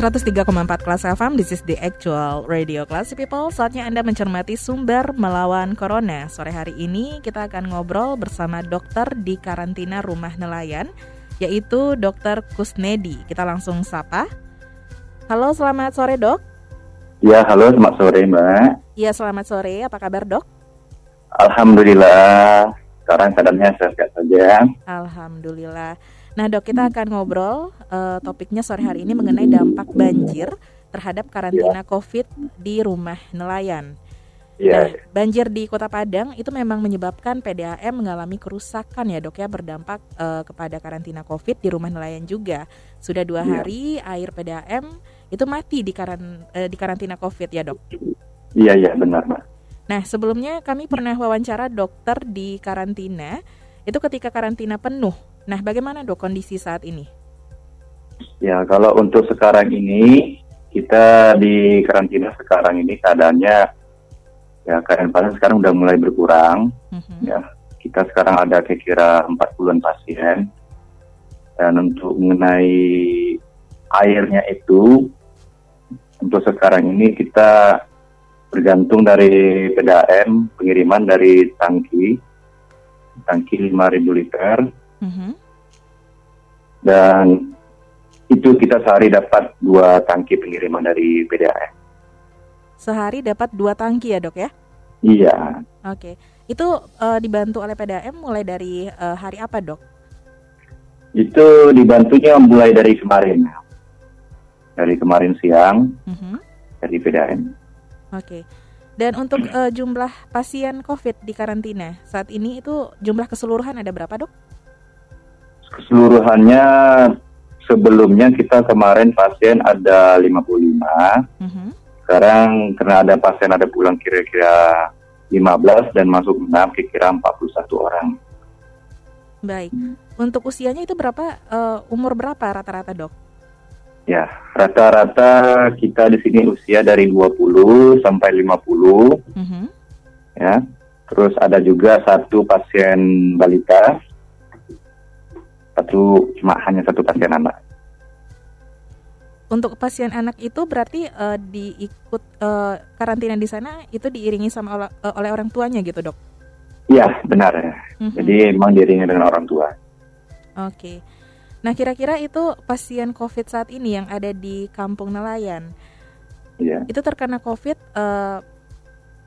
103,4 kelas FM, this is the actual radio classy people. Saatnya Anda mencermati sumber melawan corona. Sore hari ini kita akan ngobrol bersama dokter di karantina rumah nelayan, yaitu dokter Kusnedi. Kita langsung sapa. Halo, selamat sore dok. Ya, halo, selamat sore mbak. Iya, selamat sore. Apa kabar dok? Alhamdulillah, sekarang keadaannya sehat saja. Alhamdulillah. Nah dok kita akan ngobrol uh, topiknya sore hari ini mengenai dampak banjir terhadap karantina ya. COVID di rumah nelayan. Ya. Nah, banjir di Kota Padang itu memang menyebabkan PDAM mengalami kerusakan ya dok ya berdampak uh, kepada karantina COVID di rumah nelayan juga. Sudah dua ya. hari air PDAM itu mati di, karan, uh, di karantina COVID ya dok. Iya iya benar mbak. Nah sebelumnya kami pernah wawancara dokter di karantina itu ketika karantina penuh Nah, bagaimana dok kondisi saat ini? Ya, kalau untuk sekarang ini kita di karantina sekarang ini keadaannya ya keadaan pasien sekarang udah mulai berkurang. Mm-hmm. Ya, kita sekarang ada kira-kira 40-an pasien. Dan untuk mengenai airnya itu untuk sekarang ini kita bergantung dari PDAM pengiriman dari tangki tangki 5000 liter Mm-hmm. Dan itu kita sehari dapat dua tangki pengiriman dari PDAM. Sehari dapat dua tangki ya dok ya? Iya. Oke, itu uh, dibantu oleh PDAM mulai dari uh, hari apa dok? Itu dibantunya mulai dari kemarin, dari kemarin siang mm-hmm. dari PDAM. Oke. Dan untuk uh, jumlah pasien COVID di karantina saat ini itu jumlah keseluruhan ada berapa dok? Keseluruhannya sebelumnya kita kemarin pasien ada 55. Mm -hmm. Sekarang karena ada pasien ada pulang kira-kira 15 dan masuk 6 kira-kira 41 orang. Baik. Untuk usianya itu berapa uh, umur berapa rata-rata, Dok? Ya, rata-rata kita di sini usia dari 20 sampai 50. Mm -hmm. Ya. Terus ada juga satu pasien balita satu cuma hanya satu pasien anak. Untuk pasien anak itu berarti uh, diikut uh, karantina di sana itu diiringi sama oleh, uh, oleh orang tuanya gitu dok? Iya benar ya. Mm-hmm. Jadi memang diiringi dengan orang tua. Oke. Okay. Nah kira-kira itu pasien COVID saat ini yang ada di kampung nelayan, yeah. itu terkena COVID uh,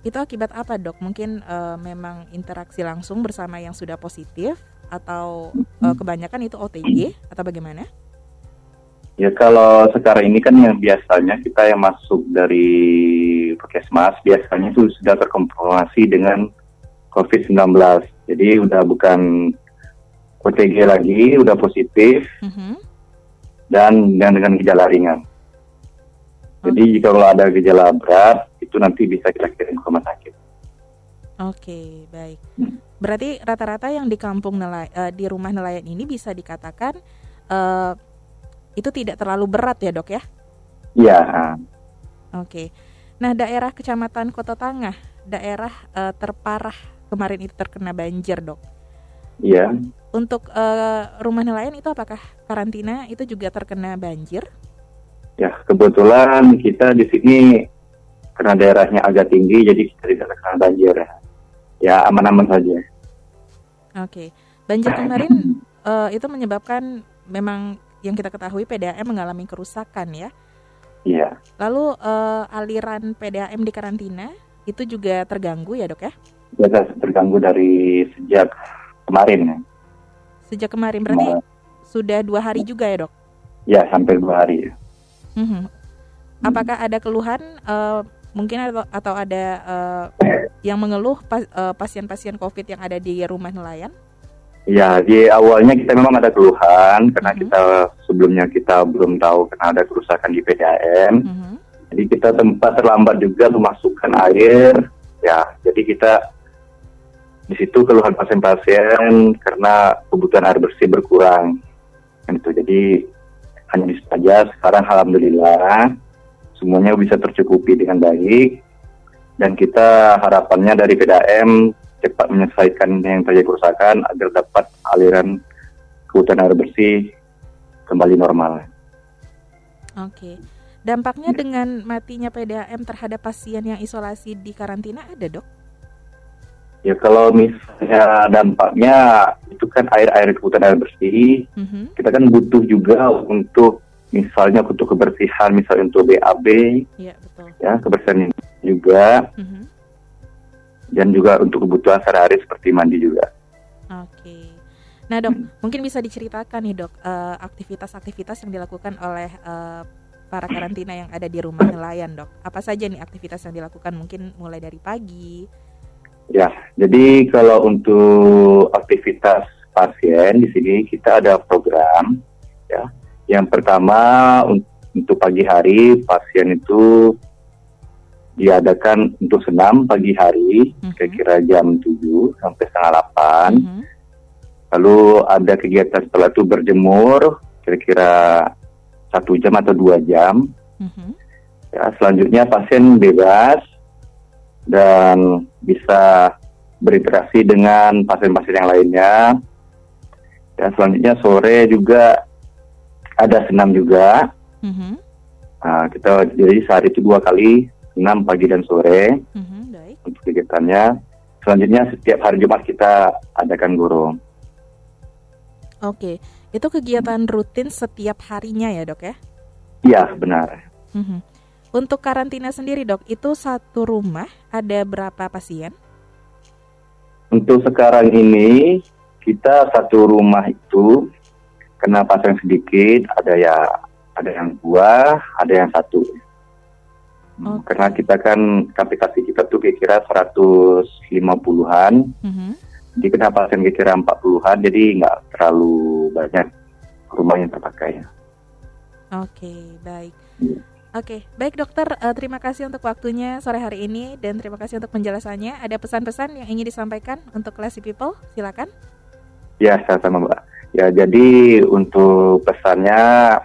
itu akibat apa dok? Mungkin uh, memang interaksi langsung bersama yang sudah positif atau uh, kebanyakan itu OTG atau bagaimana? Ya kalau sekarang ini kan yang biasanya kita yang masuk dari Puskesmas biasanya itu sudah terkonfirmasi dengan COVID-19. Jadi udah bukan OTG lagi, udah positif mm -hmm. dan dengan, dengan gejala ringan. Jadi okay. jika kalau ada gejala berat itu nanti bisa kita kirim ke rumah sakit. Oke, okay, baik. Hmm. Berarti rata-rata yang di kampung nelayan, uh, di rumah nelayan ini bisa dikatakan uh, itu tidak terlalu berat ya dok ya? Iya. Oke. Nah daerah kecamatan Kota Tangah, daerah uh, terparah kemarin itu terkena banjir dok. Iya. Untuk uh, rumah nelayan itu apakah karantina itu juga terkena banjir? Ya kebetulan kita di sini karena daerahnya agak tinggi jadi kita tidak terkena banjir ya aman-aman saja. Oke, banjir kemarin uh, itu menyebabkan memang yang kita ketahui PDAM mengalami kerusakan ya. Iya. Lalu uh, aliran PDAM di karantina itu juga terganggu ya dok ya? Ya terganggu dari sejak kemarin ya. Sejak kemarin berarti Kemar sudah dua hari juga ya dok? Ya sampai dua hari. Ya. Mm -hmm. Apakah ada keluhan uh, mungkin atau, atau ada uh, yang mengeluh pasien-pasien COVID yang ada di rumah nelayan? Ya, di awalnya kita memang ada keluhan karena mm -hmm. kita sebelumnya kita belum tahu karena ada kerusakan di PDAM. Mm -hmm. Jadi kita tempat terlambat juga memasukkan air. Ya, jadi kita di situ keluhan pasien-pasien karena kebutuhan air bersih berkurang. Kan itu. Jadi hanya bisa saja sekarang alhamdulillah semuanya bisa tercukupi dengan baik dan kita harapannya dari PDAM cepat menyelesaikan yang terjadi kerusakan agar dapat aliran kebutuhan air bersih kembali normal. Oke. Dampaknya ya. dengan matinya PDAM terhadap pasien yang isolasi di karantina ada, Dok? Ya kalau misalnya dampaknya itu kan air-air kebutuhan air bersih, mm-hmm. kita kan butuh juga untuk misalnya untuk kebersihan, misalnya untuk BAB, ya, betul. ya kebersihan juga. Mm-hmm dan juga untuk kebutuhan sehari-hari seperti mandi juga. Oke. Nah dok, hmm. mungkin bisa diceritakan nih dok uh, aktivitas-aktivitas yang dilakukan oleh uh, para karantina yang ada di rumah nelayan dok. Apa saja nih aktivitas yang dilakukan mungkin mulai dari pagi? Ya, jadi kalau untuk aktivitas pasien di sini kita ada program ya. Yang pertama untuk pagi hari pasien itu diadakan untuk senam pagi hari mm-hmm. kira-kira jam 7 sampai setengah 8 mm-hmm. lalu ada kegiatan setelah itu berjemur kira-kira satu jam atau dua jam mm-hmm. ya selanjutnya pasien bebas dan bisa berinteraksi dengan pasien-pasien yang lainnya dan selanjutnya sore juga ada senam juga mm-hmm. nah, kita jadi sehari itu dua kali 6 pagi dan sore mm-hmm, baik. untuk kegiatannya. Selanjutnya setiap hari Jumat kita adakan guru. Oke, itu kegiatan rutin setiap harinya ya dok ya? Iya benar. Mm-hmm. Untuk karantina sendiri dok, itu satu rumah ada berapa pasien? Untuk sekarang ini kita satu rumah itu kena pasien sedikit, ada ya ada yang dua, ada yang satu. Okay. Karena kita kan kapasitas kita tuh kira-kira 150-an. Mm -hmm. Jadi kenapa pasien kira-kira 40-an, jadi nggak terlalu banyak rumah yang terpakai. Oke, okay, baik. Yeah. Oke, okay, baik dokter. Uh, terima kasih untuk waktunya sore hari ini dan terima kasih untuk penjelasannya. Ada pesan-pesan yang ingin disampaikan untuk classy people? Silakan. Ya, sama-sama Mbak. Ya, jadi untuk pesannya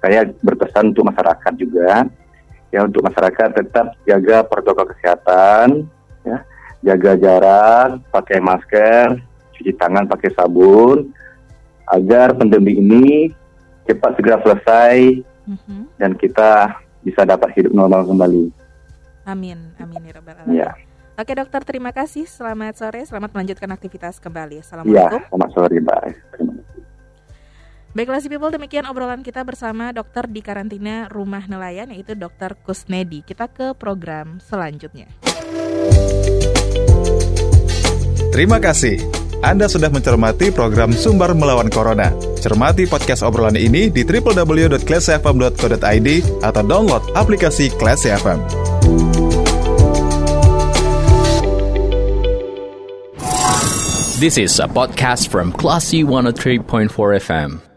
saya berpesan untuk masyarakat juga ya untuk masyarakat tetap jaga protokol kesehatan, ya, jaga jarak, pakai masker, cuci tangan pakai sabun, agar pandemi ini cepat segera selesai mm-hmm. dan kita bisa dapat hidup normal kembali. Amin, amin ya rabbal alamin. Ya. Oke dokter, terima kasih. Selamat sore, selamat melanjutkan aktivitas kembali. Assalamualaikum. Ya, selamat sore, Mbak. Terima. Baiklah si people, demikian obrolan kita bersama dokter di karantina rumah nelayan yaitu dokter Kusnedi. Kita ke program selanjutnya. Terima kasih. Anda sudah mencermati program Sumber Melawan Corona. Cermati podcast obrolan ini di www.classfm.co.id atau download aplikasi Classy FM. This is a podcast from Classy 103.4 FM.